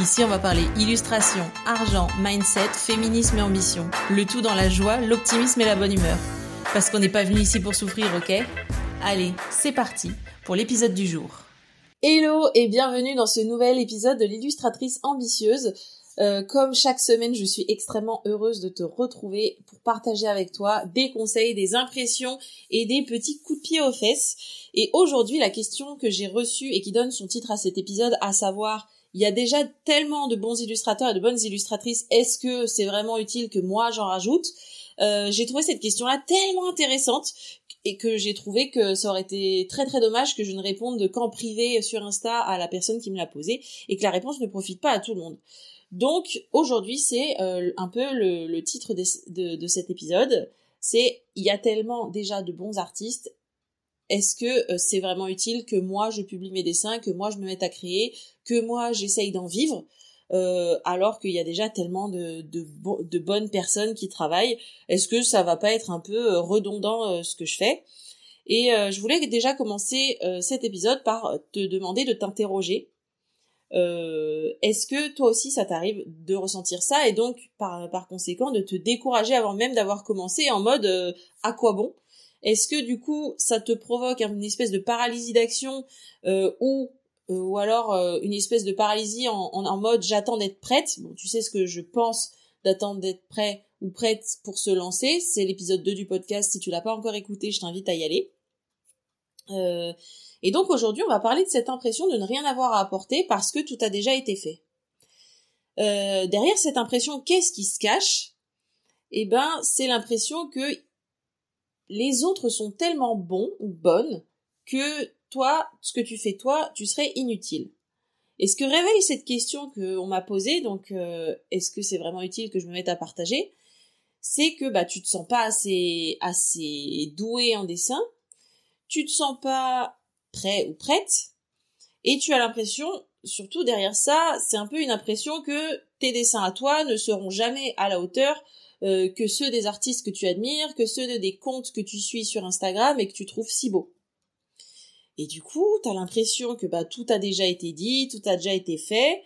Ici, on va parler illustration, argent, mindset, féminisme et ambition. Le tout dans la joie, l'optimisme et la bonne humeur. Parce qu'on n'est pas venu ici pour souffrir, ok? Allez, c'est parti pour l'épisode du jour. Hello et bienvenue dans ce nouvel épisode de l'illustratrice ambitieuse. Euh, comme chaque semaine, je suis extrêmement heureuse de te retrouver pour partager avec toi des conseils, des impressions et des petits coups de pied aux fesses. Et aujourd'hui, la question que j'ai reçue et qui donne son titre à cet épisode, à savoir il y a déjà tellement de bons illustrateurs et de bonnes illustratrices, est-ce que c'est vraiment utile que moi j'en rajoute? Euh, J'ai trouvé cette question-là tellement intéressante et que j'ai trouvé que ça aurait été très très dommage que je ne réponde qu'en privé sur Insta à la personne qui me l'a posé et que la réponse ne profite pas à tout le monde. Donc aujourd'hui c'est euh, un peu le, titre de, de cet épisode, c'est il y a tellement déjà de bons artistes est-ce que euh, c'est vraiment utile que moi je publie mes dessins, que moi je me mette à créer, que moi j'essaye d'en vivre, euh, alors qu'il y a déjà tellement de, bonnes personnes qui travaillent? Est-ce que ça va pas être un peu euh, redondant ce que je fais? Et je voulais déjà commencer cet épisode par te demander de t'interroger. Est-ce que toi aussi ça t'arrive de ressentir ça et donc par conséquent de te décourager avant même d'avoir commencé en mode à quoi bon? Est-ce que du coup ça te provoque une espèce de paralysie d'action euh, ou euh, ou alors euh, une espèce de paralysie en, mode j'attends d'être prête? Bon, tu sais ce que je pense d'attendre d'être prêt ou prête pour se lancer. C'est l'épisode 2 du podcast. Si tu l'as pas encore écouté, je t'invite à y aller. et donc aujourd'hui, on va parler de cette impression de ne rien avoir à apporter parce que tout a déjà été fait. derrière cette impression, qu'est-ce qui se cache? Eh ben, c'est l'impression que les autres sont tellement bons ou bonnes que toi, ce que tu fais toi, tu serais inutile. Et ce que révèle cette question qu'on m'a posée, donc euh, est-ce que c'est vraiment utile que je me mette à partager, c'est que bah tu te sens pas assez assez doué en dessin, tu te sens pas prêt ou prête, et tu as l'impression, surtout derrière ça, c'est un peu une impression que tes dessins à toi ne seront jamais à la hauteur euh, que ceux des artistes que tu admires, que ceux de des comptes que tu suis sur Instagram et que tu trouves si beaux. Et du coup, t'as l'impression que bah tout a déjà été dit, tout a déjà été fait.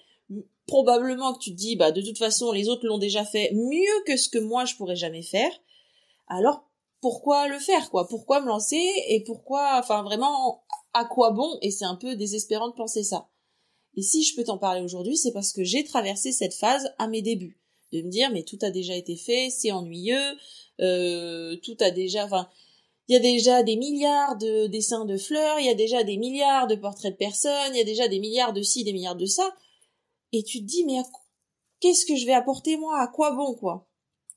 Probablement que tu te dis bah de toute façon les autres l'ont déjà fait mieux que ce que moi je pourrais jamais faire. Alors pourquoi le faire quoi? Pourquoi me lancer et pourquoi enfin vraiment à quoi bon? Et c'est un peu désespérant de penser ça. Et si je peux t'en parler aujourd'hui, c'est parce que j'ai traversé cette phase à mes débuts de me dire mais tout a déjà été fait, c'est ennuyeux, euh, tout a déjà, enfin, il y a déjà des milliards de dessins de fleurs, il y a déjà des milliards de portraits de personnes, il y a déjà des milliards de ci, des milliards de ça, et tu te dis mais qu'est-ce que je vais apporter moi, à quoi bon quoi?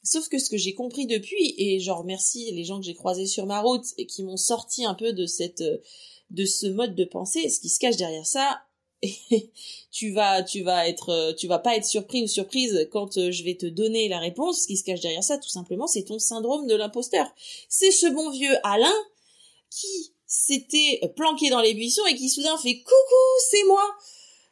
Sauf que ce que j'ai compris depuis, et je remercie les gens que j'ai croisés sur ma route et qui m'ont sorti un peu de cette de ce mode de pensée, ce qui se cache derrière ça, tu vas tu vas être euh, tu vas pas être surpris ou surprise quand euh, je vais te donner la réponse. Ce qui se cache derrière ça tout simplement c'est ton syndrome de l'imposteur. C'est ce bon vieux Alain qui s'était planqué dans les buissons et qui soudain fait coucou c'est moi.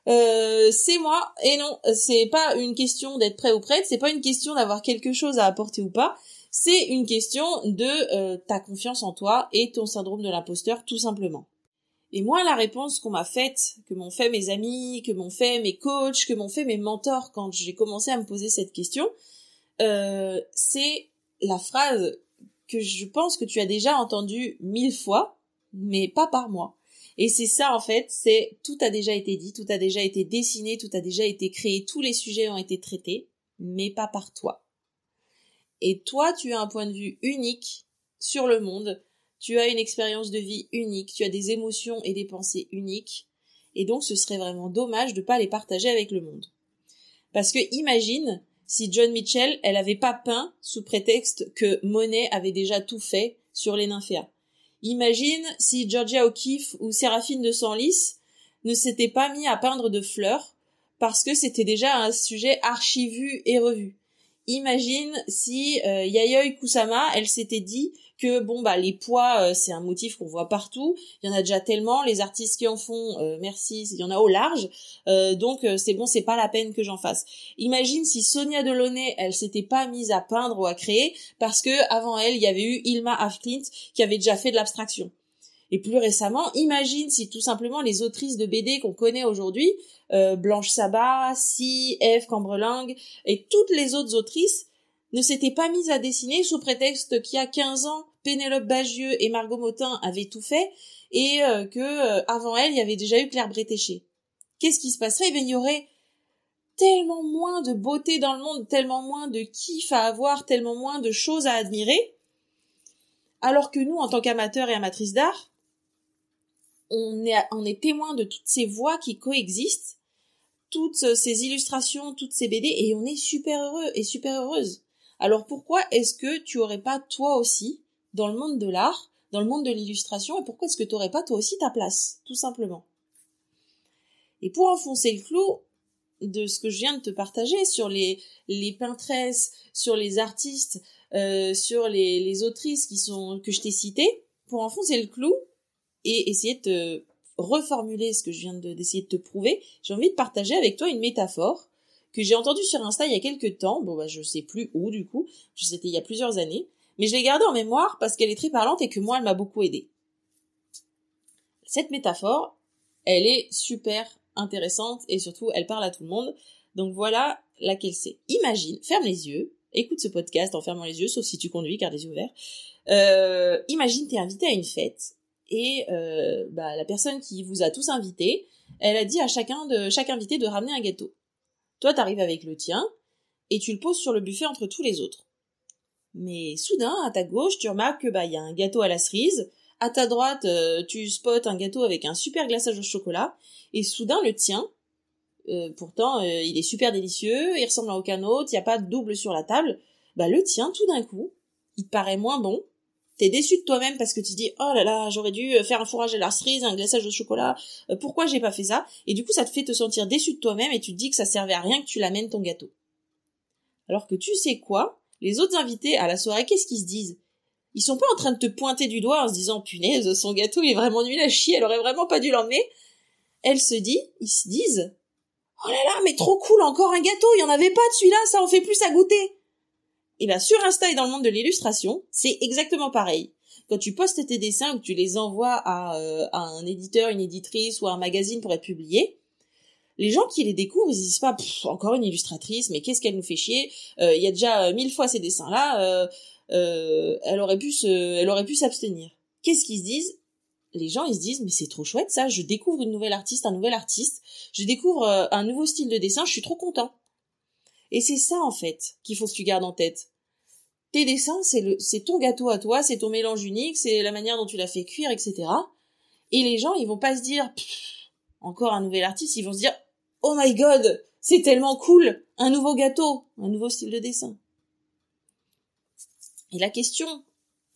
Euh, c'est moi. Et non c'est pas une question d'être prêt ou prête. C'est pas une question d'avoir quelque chose à apporter ou pas. C'est une question de ta confiance en toi et ton syndrome de l'imposteur tout simplement et moi, la réponse qu'on m'a faite, que m'ont fait mes amis, que m'ont fait mes coachs, que m'ont fait mes mentors quand j'ai commencé à me poser cette question, euh, c'est la phrase que je pense que tu as déjà entendue mille fois, mais pas par moi. Et c'est ça en fait, c'est tout a déjà été dit, tout a déjà été dessiné, tout a déjà été créé, tous les sujets ont été traités, mais pas par toi. Et toi, tu as un point de vue unique sur le monde, tu as une expérience de vie unique, tu as des émotions et des pensées uniques, et donc ce serait vraiment dommage de pas les partager avec le monde. Parce que imagine si John Mitchell, elle avait pas peint sous prétexte que Monet avait déjà tout fait sur les nymphéas. Imagine si Georgia O'Keeffe ou Séraphine de Senlis ne s'étaient pas mis à peindre de fleurs parce que c'était déjà un sujet archivu et revu. imagine si euh, Yayoi Kusama, elle s'était dit que bon bah les poids euh, c'est un motif qu'on voit partout, il y en a déjà tellement, les artistes qui en font, euh, merci, il y en a au large, euh, donc c'est bon, c'est pas la peine que j'en fasse. Imagine si Sonia Delaunay, elle s'était pas mise à peindre ou à créer parce que avant elle, il y avait eu Ilma Afklint qui avait déjà fait de l'abstraction. Et plus récemment, imagine si tout simplement les autrices de BD qu'on connaît aujourd'hui, Blanche Sabat, Si, Eve Cambreling et toutes les autres autrices, ne s'étaient pas mises à dessiner sous prétexte qu'il y a 15 ans, Pénélope Bagieux et Margot Motin avaient tout fait et euh, que euh, avant elle, il y avait déjà eu Claire Bretéché. Qu'est-ce qui se passerait? Eh Il y aurait tellement moins de beauté dans le monde, tellement moins de kiff à avoir, tellement moins de choses à admirer, alors que nous, en tant qu'amateurs et amatrices d'art, on est, on témoin de toutes ces voix qui coexistent, toutes ces illustrations, toutes ces BD, et on est super heureux et super heureuse. Alors pourquoi est-ce que tu aurais pas toi aussi, dans le monde de l'art, dans le monde de l'illustration, et pourquoi est-ce que tu aurais pas toi aussi ta place, tout simplement? Et pour enfoncer le clou de ce que je viens de te partager sur les, les peintresses, sur les artistes, euh, sur les, les autrices que je t'ai citées, pour enfoncer le clou et essayer de reformuler ce que je viens d'essayer de te prouver, j'ai envie de partager avec toi une métaphore que j'ai entendu sur Insta il y a quelques temps. Bon, bah, je sais plus où, du coup. C'était il y a plusieurs années. Mais je l'ai gardée en mémoire parce qu'elle est très parlante et que moi, elle m'a beaucoup aidé. Cette métaphore, elle est super intéressante et surtout, elle parle à tout le monde. Donc voilà laquelle c'est. Imagine, ferme les yeux, écoute ce podcast en fermant les yeux, sauf si tu conduis, car les yeux ouverts. Euh, imagine, t'es invité à une fête et euh, bah, la personne qui vous a tous invités, elle a dit à chacun de chaque invité de ramener un gâteau. Toi, t'arrives avec le tien, et tu le poses sur le buffet entre tous les autres. Mais soudain, à ta gauche, tu remarques que bah il y a un gâteau à la cerise, à ta droite, euh, tu spots un gâteau avec un super glaçage au chocolat, et soudain le tien, euh, pourtant euh, il est super délicieux, il ressemble à aucun autre, il n'y a pas de double sur la table, bah le tien, tout d'un coup, il te paraît moins bon, t'es déçu de toi-même parce que tu dis oh là là j'aurais dû faire un fourrage à la cerise un glaçage au chocolat. Pourquoi j'ai pas fait ça? Et du coup ça te fait te sentir déçu de toi-même et tu te dis que ça servait à rien que tu l'amènes ton gâteau. Alors que tu sais quoi? Les autres invités à la soirée qu'est-ce qu'ils se disent? Ils sont pas en train de te pointer du doigt en se disant punaise son gâteau il est vraiment nul à chier elle aurait vraiment pas dû l'emmener. Elle se dit ils se disent oh là là mais trop cool encore un gâteau il y en avait pas de celui-là ça en fait plus à goûter. Et bien sur Insta et dans le monde de l'illustration, c'est exactement pareil. Quand tu postes tes dessins ou que tu les envoies à, euh, un éditeur, une éditrice ou un magazine pour être publié, les gens qui les découvrent, ils disent pas encore une illustratrice, mais qu'est-ce qu'elle nous fait chier? Euh, Il y a déjà euh, mille fois ces dessins-là, euh, elle aurait pu se, elle aurait pu s'abstenir. Qu'est-ce qu'ils se disent? Les gens ils se disent mais c'est trop chouette ça, je découvre une nouvelle artiste, un nouvel artiste, je découvre un nouveau style de dessin, je suis trop content. Et c'est ça, en fait, qu'il faut que tu gardes en tête. Tes dessins, c'est le, c'est ton gâteau à toi, c'est ton mélange unique, c'est la manière dont tu l'as fait cuire, etc. Et les gens, ils vont pas se dire, encore un nouvel artiste, ils vont se dire, oh my god, c'est tellement cool, un nouveau gâteau, un nouveau style de dessin. Et la question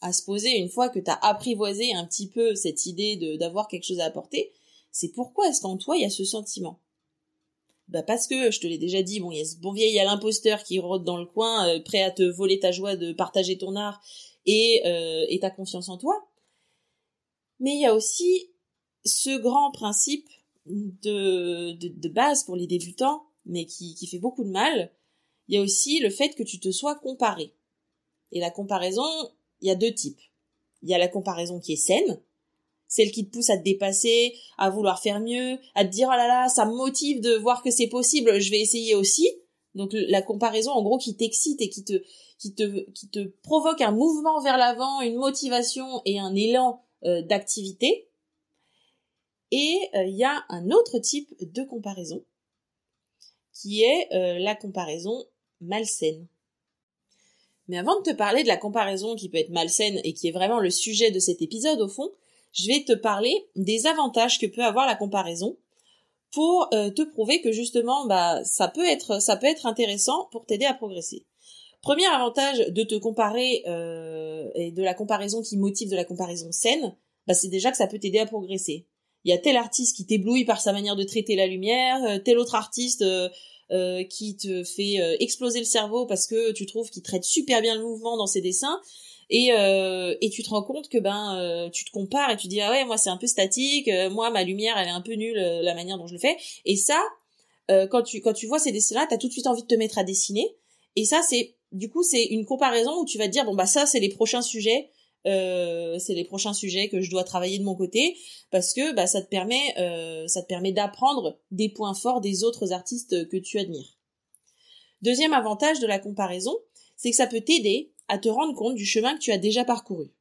à se poser une fois que tu as apprivoisé un petit peu cette idée d'avoir quelque chose à apporter, c'est pourquoi est-ce qu'en toi il y a ce sentiment? Bah parce que, je te l'ai déjà dit, bon, il y a ce bon vieil à l'imposteur qui rôde dans le coin, euh, prêt à te voler ta joie de partager ton art et, euh, et ta confiance en toi. Mais il y a aussi ce grand principe de, de, de, base pour les débutants, mais qui, qui fait beaucoup de mal. Il y a aussi le fait que tu te sois comparé. Et la comparaison, il y a deux types. Il y a la comparaison qui est saine, celle qui te pousse à te dépasser, à vouloir faire mieux, à te dire oh là là, ça me motive de voir que c'est possible, je vais essayer aussi. Donc la comparaison en gros qui t'excite et qui te qui te qui te provoque un mouvement vers l'avant, une motivation et un élan euh, d'activité. Et euh, il y a un autre type de comparaison qui est euh, la comparaison malsaine. Mais avant de te parler de la comparaison qui peut être malsaine et qui est vraiment le sujet de cet épisode au fond, je vais te parler des avantages que peut avoir la comparaison pour euh, te prouver que justement bah ça peut être intéressant pour t'aider à progresser. Premier avantage de te comparer et de la comparaison qui motive de la comparaison saine, bah c'est déjà que ça peut t'aider à progresser. Il y a tel artiste qui t'éblouit par sa manière de traiter la lumière, euh, tel autre artiste euh, qui te fait euh, exploser le cerveau parce que tu trouves qu'il traite super bien le mouvement dans ses dessins. Et euh, et tu te rends compte que ben tu te compares et tu dis ah ouais moi c'est un peu statique moi ma lumière elle est un peu nulle la manière dont je le fais. Et ça quand tu quand tu vois ces dessins là t'as tout de suite envie de te mettre à dessiner. Et ça c'est du coup c'est une comparaison où tu vas te dire bon bah ça c'est les prochains sujets euh, c'est les prochains sujets que je dois travailler de mon côté parce que bah, ça te permet euh, ça te permet d'apprendre des points forts des autres artistes que tu admires. Deuxième avantage de la comparaison, c'est que ça peut t'aider à te rendre compte du chemin que tu as déjà parcouru.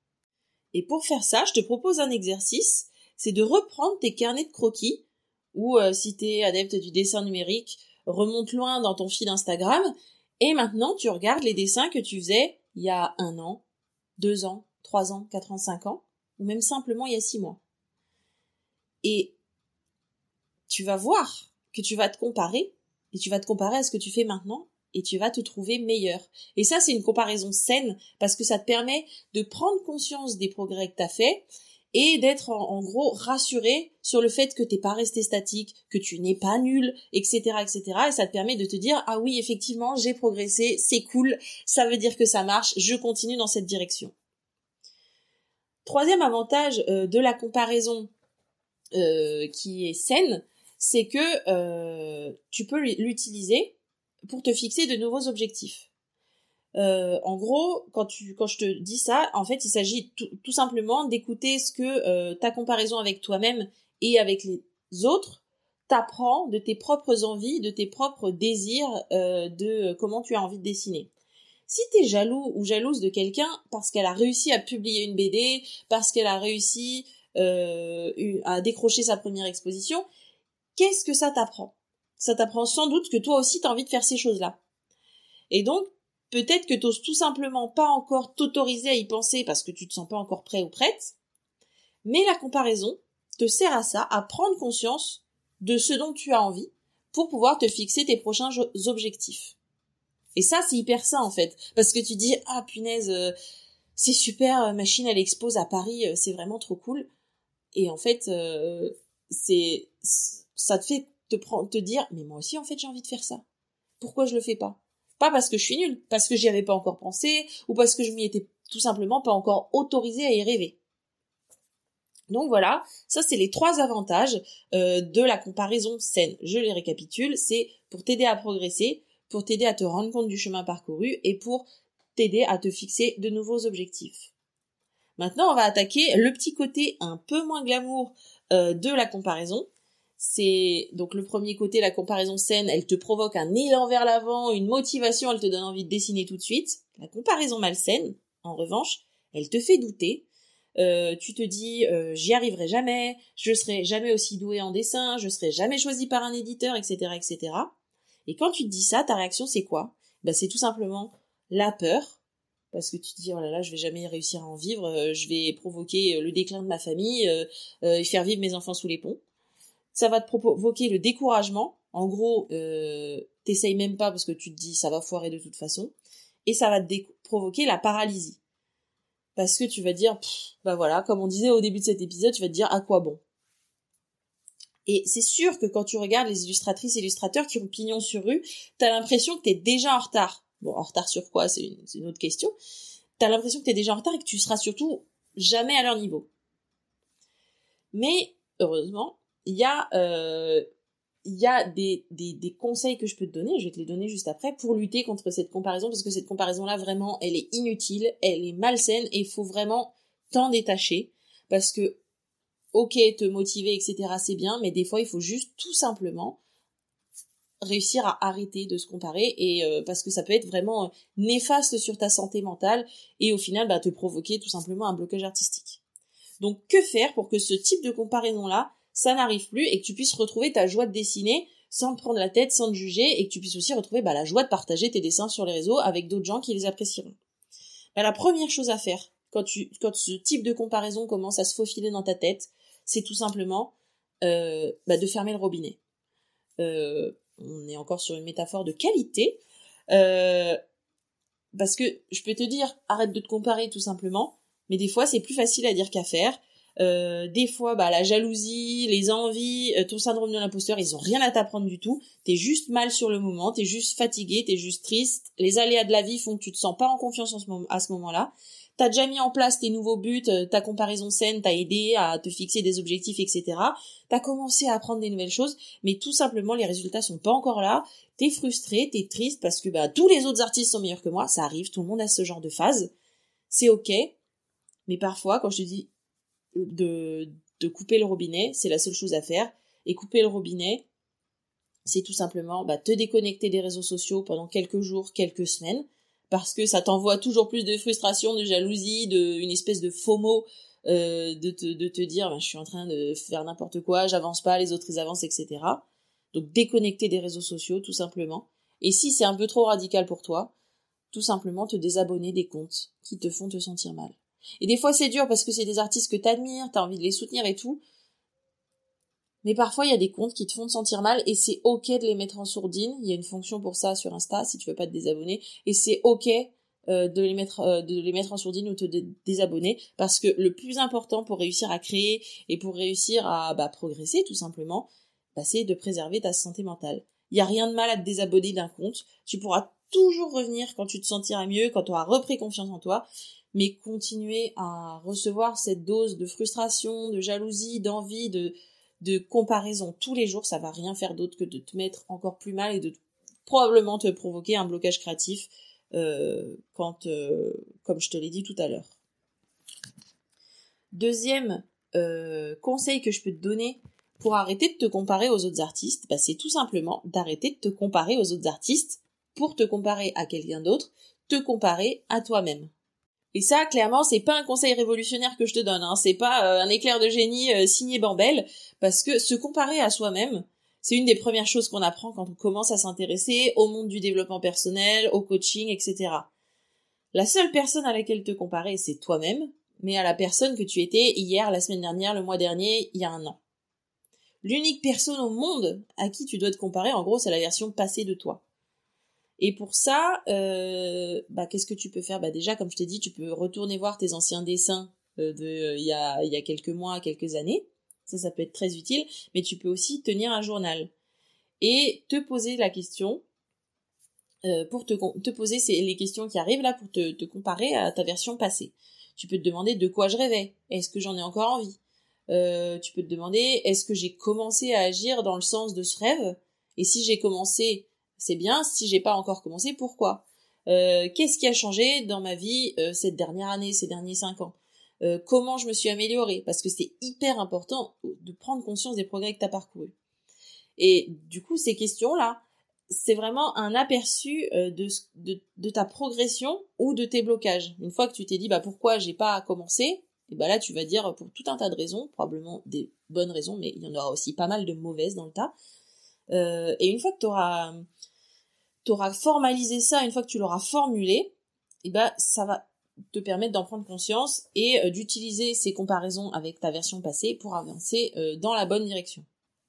Et pour faire ça, je te propose un exercice, c'est de reprendre tes carnets de croquis ou euh, si tu es adepte du dessin numérique, remonte loin dans ton fil Instagram et maintenant tu regardes les dessins que tu faisais il y a un an, deux ans, 3 ans, 4 ans, 5 ans, ou même simplement il y a 6 mois. Et tu vas voir que tu vas te comparer, et tu vas te comparer à ce que tu fais maintenant, et tu vas te trouver meilleur. Et ça, c'est une comparaison saine, parce que ça te permet de prendre conscience des progrès que tu as fait, et d'être en, gros rassuré sur le fait que t'es pas resté statique, que tu n'es pas nul, etc., etc. Et ça te permet de te dire ah oui effectivement j'ai progressé, c'est cool, ça veut dire que ça marche, je continue dans cette direction. Troisième avantage euh, de la comparaison euh, qui est saine, c'est que euh, tu peux l'utiliser pour te fixer de nouveaux objectifs. en gros, quand, tu, quand je te dis ça, en fait, il s'agit tout, simplement d'écouter ce que ta comparaison avec toi-même et avec les autres t'apprend de tes propres envies, de tes propres désirs, de comment tu as envie de dessiner. Si t'es jaloux ou jalouse de quelqu'un parce qu'elle a réussi à publier une BD, parce qu'elle a réussi euh, à décrocher sa première exposition, qu'est-ce que ça t'apprend? Ça t'apprend sans doute que toi aussi t'as envie de faire ces choses-là. Et donc, peut-être que t'oses tout simplement pas encore t'autoriser à y penser parce que tu te sens pas encore prêt ou prête, mais la comparaison te sert à ça, à prendre conscience de ce dont tu as envie pour pouvoir te fixer tes prochains objectifs. Et ça, c'est hyper sain en fait, parce que tu dis ah punaise, euh, c'est super, euh, machine elle expose à Paris, euh, c'est vraiment trop cool. Et en fait, c'est ça te fait te prendre, te dire mais moi aussi en fait j'ai envie de faire ça. Pourquoi je le fais pas? Pas parce que je suis nulle, parce que j'y avais pas encore pensé, ou parce que je m'y étais tout simplement pas encore autorisé à y rêver. Donc voilà, ça c'est les trois avantages de la comparaison saine. Je les récapitule, c'est pour t'aider à progresser, pour t'aider à te rendre compte du chemin parcouru et pour t'aider à te fixer de nouveaux objectifs. Maintenant, on va attaquer le petit côté un peu moins glamour euh, de la comparaison. C'est donc le premier côté, la comparaison saine, elle te provoque un élan vers l'avant, une motivation, elle te donne envie de dessiner tout de suite. La comparaison malsaine, en revanche, elle te fait douter. Euh, tu te dis euh, j'y arriverai jamais, je serai jamais aussi doué en dessin, je serai jamais choisi par un éditeur, etc., etc. Et quand tu te dis ça, ta réaction c'est quoi? Ben, c'est tout simplement la peur, parce que tu te dis oh là là, je vais jamais réussir à en vivre, euh, je vais provoquer euh, le déclin de ma famille euh, et faire vivre mes enfants sous les ponts. Ça va te provoquer le découragement. En gros, euh, t'essayes même pas parce que tu te dis ça va foirer de toute façon, et ça va te provoquer la paralysie. Parce que tu vas dire, bah voilà, comme on disait au début de cet épisode, tu vas te dire à quoi bon? Et c'est sûr que quand tu regardes les illustratrices et illustrateurs qui ont pignon sur rue, t'as l'impression que t'es déjà en retard. Bon, en retard sur quoi, c'est une, autre question. T'as l'impression que t'es déjà en retard et que tu seras surtout jamais à leur niveau. Mais, heureusement, il y a, euh, des, des, conseils que je peux te donner, je vais te les donner juste après, pour lutter contre cette comparaison, parce que cette comparaison-là, vraiment, elle est inutile, elle est malsaine, et il faut vraiment t'en détacher, parce que ok, te motiver, etc., c'est bien, mais des fois, il faut juste tout simplement réussir à arrêter de se comparer et euh, parce que ça peut être vraiment euh, néfaste sur ta santé mentale et au final bah, te provoquer tout simplement un blocage artistique. Donc que faire pour que ce type de comparaison là ça n'arrive plus et que tu puisses retrouver ta joie de dessiner sans te prendre la tête, sans te juger et que tu puisses aussi retrouver bah, la joie de partager tes dessins sur les réseaux avec d'autres gens qui les apprécieront. Bah, la première chose à faire quand, tu, quand ce type de comparaison commence à se faufiler dans ta tête, c'est tout simplement euh, bah, de fermer le robinet. Euh, on est encore sur une métaphore de qualité. Euh, parce que je peux te dire, arrête de te comparer tout simplement, mais des fois c'est plus facile à dire qu'à faire. Euh, des fois, bah, la jalousie, les envies, euh, ton syndrome de l'imposteur, ils ont rien à t'apprendre du tout. T'es juste mal sur le moment, t'es juste fatigué, t'es juste triste. Les aléas de la vie font que tu te sens pas en confiance à ce moment-là. T'as déjà mis en place tes nouveaux buts, euh, ta comparaison saine t'a aidé à te fixer des objectifs, etc. T'as commencé à apprendre des nouvelles choses, mais tout simplement les résultats sont pas encore là. T'es frustré, t'es triste parce que bah tous les autres artistes sont meilleurs que moi, ça arrive, tout le monde a ce genre de phase. C'est ok, mais parfois quand je te dis de, de couper le robinet, c'est la seule chose à faire. Et couper le robinet, c'est tout simplement bah, te déconnecter des réseaux sociaux pendant quelques jours, quelques semaines, parce que ça t'envoie toujours plus de frustration, de jalousie, de une espèce de FOMO, euh, de, te, de te dire bah, je suis en train de faire n'importe quoi, j'avance pas, les autres ils avancent, etc. Donc déconnecter des réseaux sociaux, tout simplement. Et si c'est un peu trop radical pour toi, tout simplement te désabonner des comptes qui te font te sentir mal. Et des fois c'est dur parce que c'est des artistes que t'admires, t'as envie de les soutenir et tout. Mais parfois il y a des comptes qui te font te sentir mal et c'est ok de les mettre en sourdine. Il y a une fonction pour ça sur Insta si tu veux pas te désabonner. Et c'est ok euh, de les mettre euh, de les mettre en sourdine ou te désabonner parce que le plus important pour réussir à créer et pour réussir à bah, progresser tout simplement, bah, c'est de préserver ta santé mentale. Il y a rien de mal à te désabonner d'un compte. Tu pourras toujours revenir quand tu te sentiras mieux, quand tu auras repris confiance en toi mais continuer à recevoir cette dose de frustration, de jalousie, d'envie, de, de comparaison tous les jours, ça va rien faire d'autre que de te mettre encore plus mal et de probablement te provoquer un blocage créatif euh, quand, euh, comme je te l'ai dit tout à l'heure. Deuxième euh, conseil que je peux te donner pour arrêter de te comparer aux autres artistes, bah, c'est tout simplement d'arrêter de te comparer aux autres artistes pour te comparer à quelqu'un d'autre, te comparer à toi-même. Et ça, clairement, c'est pas un conseil révolutionnaire que je te donne. Hein. C'est pas euh, un éclair de génie euh, signé Bambel, parce que se comparer à soi-même, c'est une des premières choses qu'on apprend quand on commence à s'intéresser au monde du développement personnel, au coaching, etc. La seule personne à laquelle te comparer, c'est toi-même, mais à la personne que tu étais hier, la semaine dernière, le mois dernier, il y a un an. L'unique personne au monde à qui tu dois te comparer, en gros, c'est la version passée de toi. Et pour ça, euh, bah, qu'est-ce que tu peux faire? Bah, Déjà, comme je t'ai dit, tu peux retourner voir tes anciens dessins euh, de euh, il y, a, y a quelques mois, quelques années. Ça, ça peut être très utile. Mais tu peux aussi tenir un journal et te poser la question euh, pour te, te poser les questions qui arrivent là pour te, te comparer à ta version passée. Tu peux te demander de quoi je rêvais. Est-ce que j'en ai encore envie? Tu peux te demander est-ce que j'ai commencé à agir dans le sens de ce rêve? Et si j'ai commencé c'est bien. Si j'ai pas encore commencé, pourquoi? Euh, Qu'est-ce qui a changé dans ma vie euh, cette dernière année, ces derniers cinq ans? Euh, Comment je me suis améliorée? Parce que c'est hyper important de prendre conscience des progrès que tu as parcourus. Et du coup, ces questions-là, c'est vraiment un aperçu de, de, ta progression ou de tes blocages. Une fois que tu t'es dit bah pourquoi j'ai pas commencé, et bah là tu vas dire pour tout un tas de raisons, probablement des bonnes raisons, mais il y en aura aussi pas mal de mauvaises dans le tas. Et une fois que tu auras formalisé ça, une fois que tu l'auras formulé, eh ben ça va te permettre d'en prendre conscience et euh, d'utiliser ces comparaisons avec ta version passée pour avancer euh, dans la bonne direction.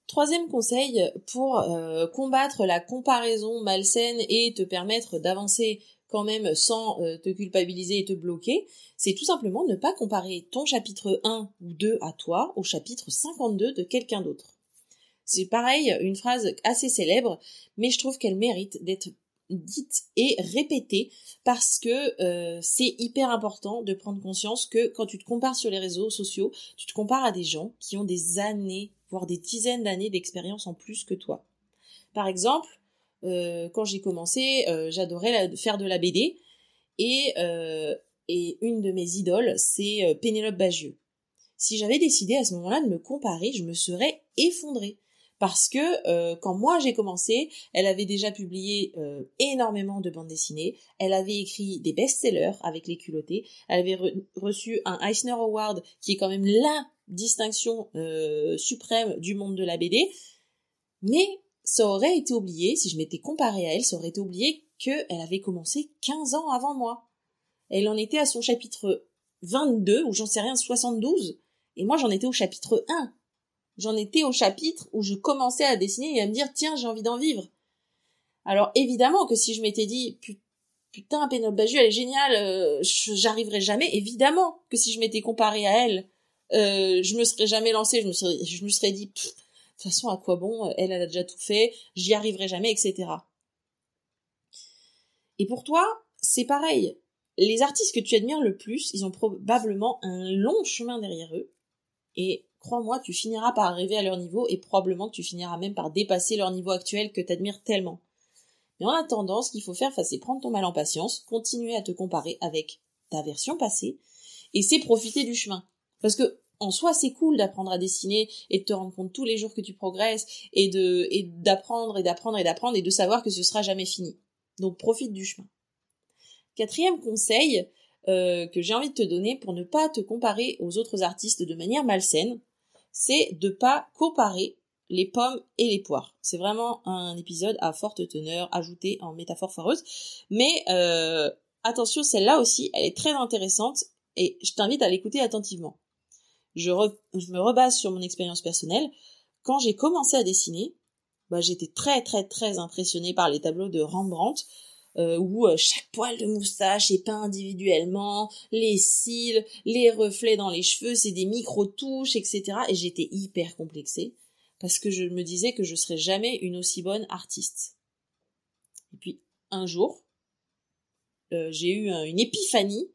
Troisième conseil pour euh, combattre la comparaison malsaine et te permettre d'avancer quand même sans te culpabiliser et te bloquer, c'est tout simplement ne pas comparer ton chapitre 1 ou 2 à toi au chapitre 52 de quelqu'un d'autre. C'est pareil, une phrase assez célèbre, mais je trouve qu'elle mérite d'être dite et répétée parce que euh, c'est hyper important de prendre conscience que quand tu te compares sur les réseaux sociaux, tu te compares à des gens qui ont des années, voire des dizaines d'années d'expérience en plus que toi. Par exemple, euh, quand j'ai commencé, euh, j'adorais faire de la BD et, et une de mes idoles, c'est Pénélope Bagieux. Si j'avais décidé à ce moment-là de me comparer, je me serais effondrée parce que euh, quand moi j'ai commencé, elle avait déjà publié euh, énormément de bandes dessinées, elle avait écrit des best-sellers avec les culottés, elle avait reçu un Eisner Award qui est quand même la distinction euh, suprême du monde de la BD, mais ça aurait été oublié, si je m'étais comparée à elle, ça aurait été oublié qu'elle avait commencé 15 ans avant moi. Elle en était à son chapitre 22, ou j'en sais rien, 72, et moi j'en étais au chapitre 1 j'en étais au chapitre où je commençais à dessiner et à me dire tiens j'ai envie d'en vivre. Alors évidemment que si je m'étais dit putain Pénélope Bagieux elle est géniale, euh, j'arriverai jamais. Évidemment que si je m'étais comparée à elle euh, je me serais jamais lancée, je me serais, je me serais dit, de toute façon, à quoi bon, elle, elle a déjà tout fait, j'y arriverai jamais, etc. Et pour toi, c'est pareil. Les artistes que tu admires le plus, ils ont probablement un long chemin derrière eux. Et crois-moi, tu finiras par arriver à leur niveau et probablement que tu finiras même par dépasser leur niveau actuel que tu admires tellement. Mais en attendant, ce qu'il faut faire, c'est prendre ton mal en patience, continuer à te comparer avec ta version passée, et c'est profiter du chemin. Parce que en soi, c'est cool d'apprendre à dessiner et de te rendre compte tous les jours que tu progresses et d'apprendre et d'apprendre et d'apprendre et de savoir que ce sera jamais fini. Donc profite du chemin. Quatrième conseil euh, que j'ai envie de te donner pour ne pas te comparer aux autres artistes de manière malsaine, c'est de pas comparer les pommes et les poires. C'est vraiment un épisode à forte teneur ajouté en métaphore foireuse. Mais euh, attention, celle-là aussi, elle est très intéressante et je t'invite à l'écouter attentivement. Je, me rebase sur mon expérience personnelle. Quand j'ai commencé à dessiner, bah, j'étais très très très impressionnée par les tableaux de Rembrandt euh, où euh, chaque poil de moustache est peint individuellement, les cils, les reflets dans les cheveux, c'est des micro-touches, etc. Et j'étais hyper complexée parce que je me disais que je serais jamais une aussi bonne artiste. Et puis un jour, euh, j'ai eu une épiphanie,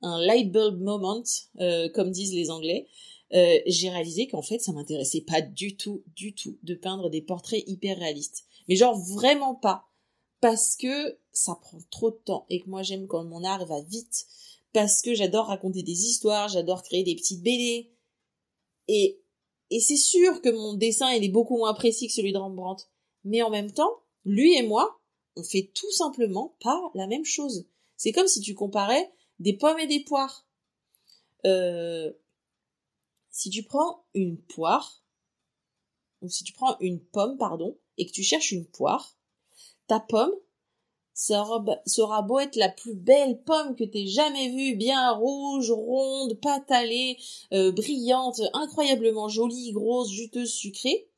un light bulb moment, comme disent les Anglais. j'ai réalisé qu'en fait, ça m'intéressait pas du tout, du tout, de peindre des portraits hyper réalistes. Mais genre vraiment pas parce que ça prend trop de temps et que moi j'aime quand mon art va vite, parce que j'adore raconter des histoires, j'adore créer des petites BD. Et, et c'est sûr que mon dessin il est beaucoup moins précis que celui de Rembrandt. Mais en même temps, lui et moi, on fait tout simplement pas la même chose. C'est comme si tu comparais des pommes et des poires. Euh, si tu prends une poire, ou si tu prends une pomme, pardon, et que tu cherches une poire, ta pomme sera, beau être la plus belle pomme que t'aies jamais vue, bien rouge, ronde, patalée, euh, brillante, incroyablement jolie, grosse, juteuse, sucrée.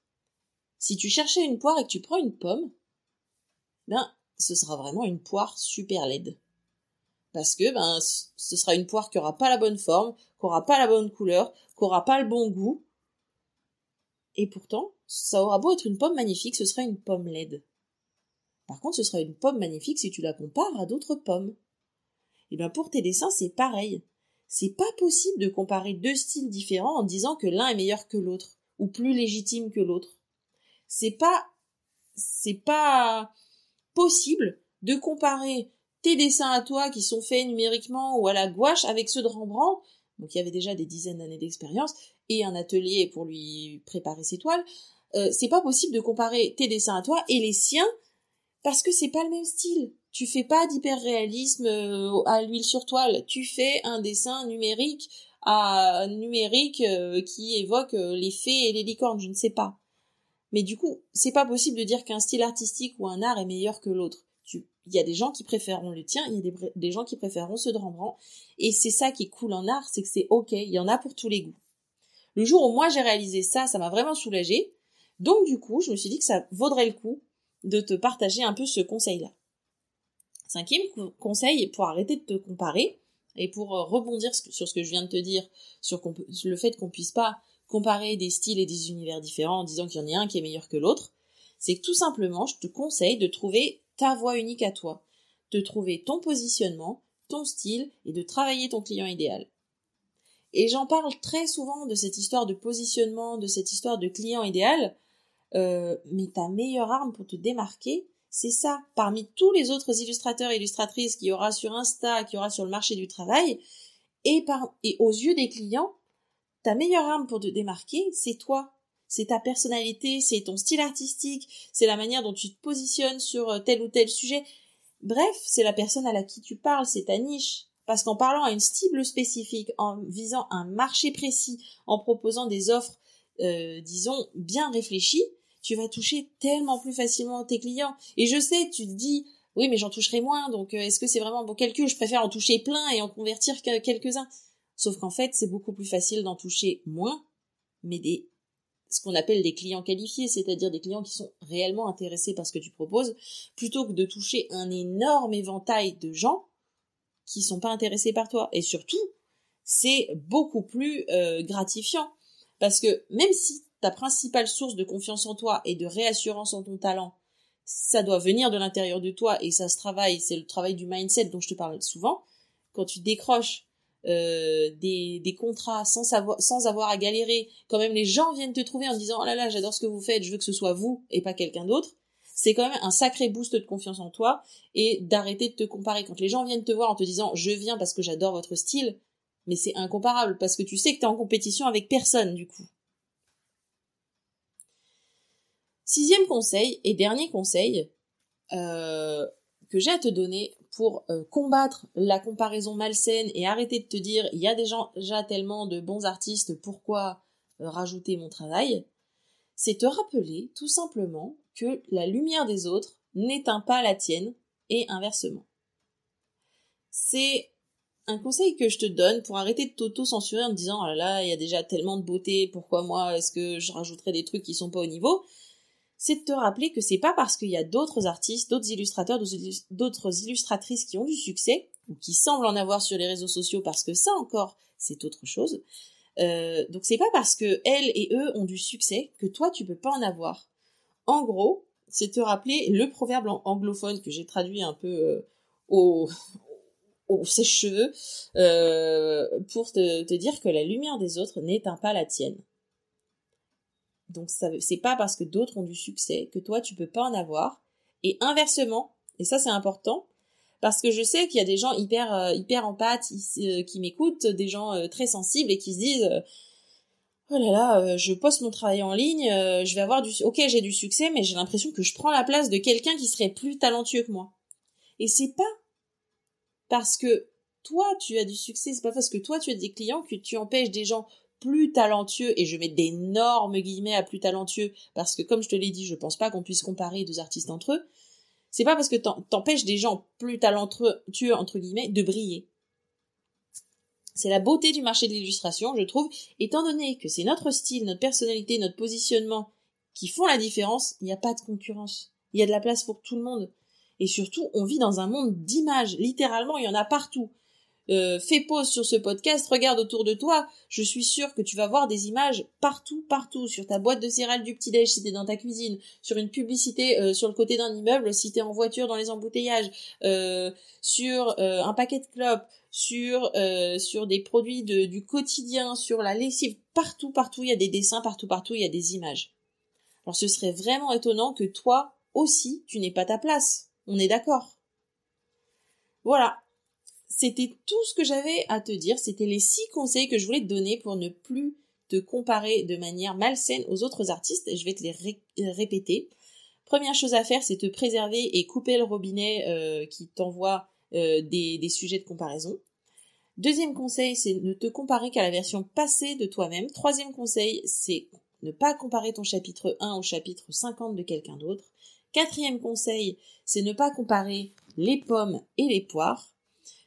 Si tu cherchais une poire et que tu prends une pomme, ben, ce sera vraiment une poire super laide. Parce que, ben, ce sera une poire qui aura pas la bonne forme, qui aura pas la bonne couleur, qui aura pas le bon goût. Et pourtant, ça aura beau être une pomme magnifique, ce sera une pomme laide. Par contre, ce sera une pomme magnifique si tu la compares à d'autres pommes. Et eh bien pour tes dessins, c'est pareil. C'est pas possible de comparer deux styles différents en disant que l'un est meilleur que l'autre ou plus légitime que l'autre. C'est pas c'est pas possible de comparer tes dessins à toi qui sont faits numériquement ou à la gouache avec ceux de Rembrandt, donc il y avait déjà des dizaines d'années d'expérience et un atelier pour lui préparer ses toiles. Euh, c'est pas possible de comparer tes dessins à toi et les siens parce que c'est pas le même style. Tu fais pas d'hyperréalisme euh, à l'huile sur toile, tu fais un dessin numérique à numérique euh, qui évoque euh, les fées et les licornes, je ne sais pas. Mais du coup, c'est pas possible de dire qu'un style artistique ou un art est meilleur que l'autre. Il y a des gens qui préféreront le tien, il y a des, gens qui préféreront ceux de Rembrandt, et c'est ça qui est cool en art, c'est que c'est ok, il y en a pour tous les goûts. Le jour où moi j'ai réalisé ça, ça m'a vraiment soulagé. Donc du coup, je me suis dit que ça vaudrait le coup de te partager un peu ce conseil-là. Cinquième conseil, pour arrêter de te comparer et pour euh, rebondir sur ce que je viens de te dire, sur le fait qu'on puisse pas comparer des styles et des univers différents en disant qu'il y en a un qui est meilleur que l'autre, c'est tout simplement, je te conseille de trouver ta voie unique à toi, de trouver ton positionnement, ton style et de travailler ton client idéal. Et j'en parle très souvent de cette histoire de positionnement, de cette histoire de client idéal, euh, mais ta meilleure arme pour te démarquer, c'est ça. Parmi tous les autres illustrateurs et illustratrices qu'il y aura sur Insta, qu'il y aura sur le marché du travail, et, par, et aux yeux des clients, ta meilleure arme pour te démarquer, c'est toi. C'est ta personnalité, c'est ton style artistique, c'est la manière dont tu te positionnes sur euh, tel ou tel sujet. Bref, c'est la personne à la qui tu parles, c'est ta niche. Parce qu'en parlant à une cible spécifique, en visant un marché précis, en proposant des offres, euh, disons, bien réfléchies, tu vas toucher tellement plus facilement tes clients. Et je sais, tu te dis, oui, mais j'en toucherai moins, donc euh, est-ce que c'est vraiment bon calcul? Je préfère en toucher plein et en convertir quelques-uns. Sauf qu'en fait, c'est beaucoup plus facile d'en toucher moins, mais des ce qu'on appelle des clients qualifiés, c'est-à-dire des clients qui sont réellement intéressés par ce que tu proposes, plutôt que de toucher un énorme éventail de gens qui sont pas intéressés par toi. Et surtout, c'est beaucoup plus euh, gratifiant. Parce que même si ta principale source de confiance en toi et de réassurance en ton talent, ça doit venir de l'intérieur de toi et ça se travaille, c'est le travail du mindset dont je te parle souvent. Quand tu décroches euh, des, des, contrats sans savoir sans avoir à galérer, quand même les gens viennent te trouver en disant oh là là j'adore ce que vous faites, je veux que ce soit vous et pas quelqu'un d'autre. C'est quand même un sacré boost de confiance en toi et d'arrêter de te comparer. Quand les gens viennent te voir en te disant je viens parce que j'adore votre style, mais c'est incomparable parce que tu sais que tu es en compétition avec personne du coup. Sixième conseil et dernier conseil euh, que j'ai à te donner pour euh, combattre la comparaison malsaine et arrêter de te dire il y a déjà tellement de bons artistes, pourquoi euh, rajouter mon travail? C'est te rappeler tout simplement que la lumière des autres n'éteint pas la tienne et inversement. C'est un conseil que je te donne pour arrêter de t'auto-censurer en te disant oh là là, il y a déjà tellement de beauté, pourquoi moi est-ce que je rajouterais des trucs qui sont pas au niveau? C'est de te rappeler que c'est pas parce qu'il y a d'autres artistes, d'autres illustrateurs, d'autres illustratrices qui ont du succès, ou qui semblent en avoir sur les réseaux sociaux, parce que ça encore, c'est autre chose. Euh, donc c'est pas parce que elles et eux ont du succès que toi tu peux pas en avoir. En gros, c'est te rappeler le proverbe anglophone que j'ai traduit un peu euh, au, sèche-cheveux euh, pour te, te dire que la lumière des autres n'éteint pas la tienne. Donc ça c'est pas parce que d'autres ont du succès que toi tu peux pas en avoir et inversement et ça c'est important parce que je sais qu'il y a des gens hyper euh, hyper empathes euh, qui m'écoutent, des gens euh, très sensibles et qui se disent oh là là, je poste mon travail en ligne, je vais avoir du OK, j'ai du succès mais j'ai l'impression que je prends la place de quelqu'un qui serait plus talentueux que moi. Et c'est pas parce que toi tu as du succès, c'est pas parce que toi tu as des clients que tu empêches des gens plus talentueux, et je mets d'énormes guillemets à plus talentueux, parce que comme je te l'ai dit, je pense pas qu'on puisse comparer deux artistes entre eux, c'est pas parce que t'empêches des gens plus talentueux, entre guillemets, de briller. C'est la beauté du marché de l'illustration, je trouve, étant donné que c'est notre style, notre personnalité, notre positionnement qui font la différence, il n'y a pas de concurrence. Il y a de la place pour tout le monde. Et surtout, on vit dans un monde d'images. Littéralement, il y en a partout. Euh, fais pause sur ce podcast, regarde autour de toi. Je suis sûre que tu vas voir des images partout, partout, sur ta boîte de céréales du petit-déj si t'es dans ta cuisine, sur une publicité euh, sur le côté d'un immeuble si t'es en voiture dans les embouteillages, euh, sur un paquet de clopes, sur sur des produits du quotidien, sur la lessive, partout, partout il y a des dessins, partout, partout il y a des images. Alors ce serait vraiment étonnant que toi aussi tu n'aies pas ta place. On est d'accord. Voilà, c'était tout ce que j'avais à te dire. C'était les six conseils que je voulais te donner pour ne plus te comparer de manière malsaine aux autres artistes. Je vais te les répéter. Première chose à faire, c'est te préserver et couper le robinet euh, qui t'envoie euh, des sujets de comparaison. Deuxième conseil, c'est ne te comparer qu'à la version passée de toi-même. Troisième conseil, c'est ne pas comparer ton chapitre 1 au chapitre 50 de quelqu'un d'autre. Quatrième conseil, c'est ne pas comparer les pommes et les poires.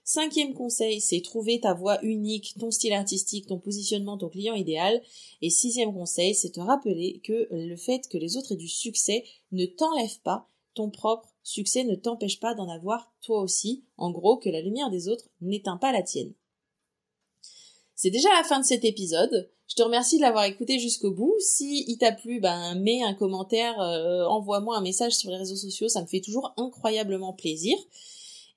Cinquième conseil, c'est trouver ta voix unique, ton style artistique, ton positionnement, ton client idéal. Et sixième conseil, c'est te rappeler que le fait que les autres aient du succès ne t'enlève pas ton propre succès, ne t'empêche pas d'en avoir toi aussi. En gros, que la lumière des autres n'éteint pas la tienne. C'est déjà la fin de cet épisode. Je te remercie de l'avoir écouté jusqu'au bout. Si il t'a plu, ben mets un commentaire, euh, envoie-moi un message sur les réseaux sociaux, ça me fait toujours incroyablement plaisir.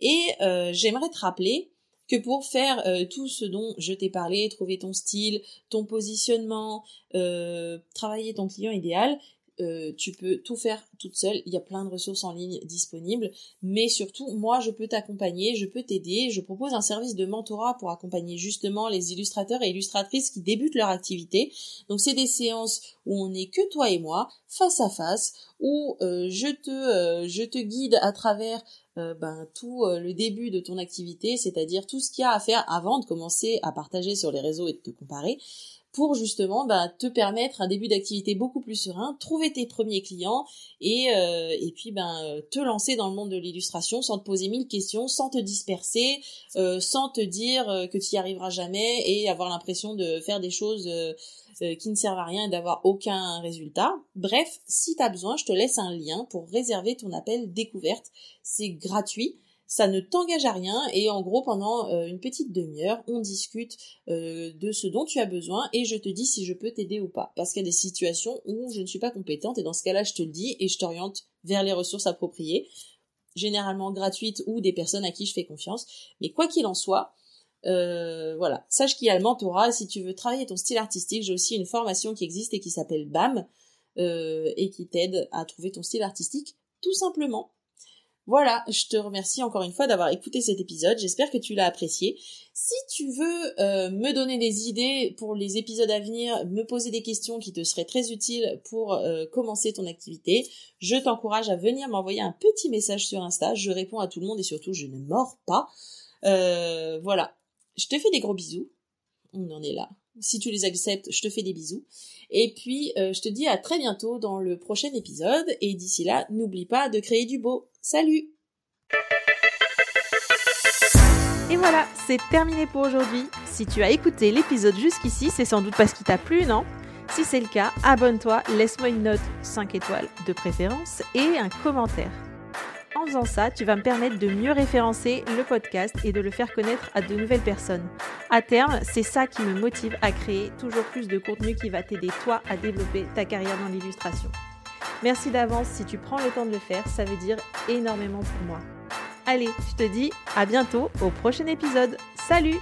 Et euh, j'aimerais te rappeler que pour faire euh, tout ce dont je t'ai parlé, trouver ton style, ton positionnement, euh, travailler ton client idéal, tu peux tout faire toute seule. Il y a plein de ressources en ligne disponibles. Mais surtout, moi, je peux t'accompagner, je peux t'aider. Je propose un service de mentorat pour accompagner justement les illustrateurs et illustratrices qui débutent leur activité. Donc, c'est des séances où on n'est que toi et moi, face à face, où je te je te guide à travers euh, ben, tout euh, le début de ton activité, c'est-à-dire tout ce qu'il y a à faire avant de commencer à partager sur les réseaux et de te comparer, pour justement ben, te permettre un début d'activité beaucoup plus serein, trouver tes premiers clients et, euh, et puis ben, te lancer dans le monde de l'illustration sans te poser mille questions, sans te disperser, sans te dire que tu y arriveras jamais et avoir l'impression de faire des choses euh, qui ne servent à rien et d'avoir aucun résultat. Bref, si tu as besoin, je te laisse un lien pour réserver ton appel découverte. C'est gratuit. Ça ne t'engage à rien et en gros pendant euh, une petite demi-heure, on discute euh, de ce dont tu as besoin et je te dis si je peux t'aider ou pas. Parce qu'il y a des situations où je ne suis pas compétente et dans ce cas-là, je te le dis et je t'oriente vers les ressources appropriées, généralement gratuites ou des personnes à qui je fais confiance. Mais quoi qu'il en soit, euh, voilà, sache qu'il y a le mentorat. Si tu veux travailler ton style artistique, j'ai aussi une formation qui existe et qui s'appelle BAM et qui t'aide à trouver ton style artistique tout simplement. Voilà, je te remercie encore une fois d'avoir écouté cet épisode. J'espère que tu l'as apprécié. Si tu veux euh, me donner des idées pour les épisodes à venir, me poser des questions qui te seraient très utiles pour euh, commencer ton activité, je t'encourage à venir m'envoyer un petit message sur Insta. Je réponds à tout le monde et surtout je ne mords pas. Euh, voilà, je te fais des gros bisous. On en est là. Si tu les acceptes, je te fais des bisous. Et puis, je te dis à très bientôt dans le prochain épisode. Et d'ici là, n'oublie pas de créer du beau. Salut Et voilà, c'est terminé pour aujourd'hui. Si tu as écouté l'épisode jusqu'ici, c'est sans doute parce qu'il t'a plu, non? Si c'est le cas, abonne-toi, laisse-moi une note 5 étoiles de préférence et un commentaire. En faisant ça, tu vas me permettre de mieux référencer le podcast et de le faire connaître à de nouvelles personnes. À terme, c'est ça qui me motive à créer toujours plus de contenu qui va t'aider toi à développer ta carrière dans l'illustration. Merci d'avance si tu prends le temps de le faire, ça veut dire énormément pour moi. Allez, je te dis à bientôt au prochain épisode. Salut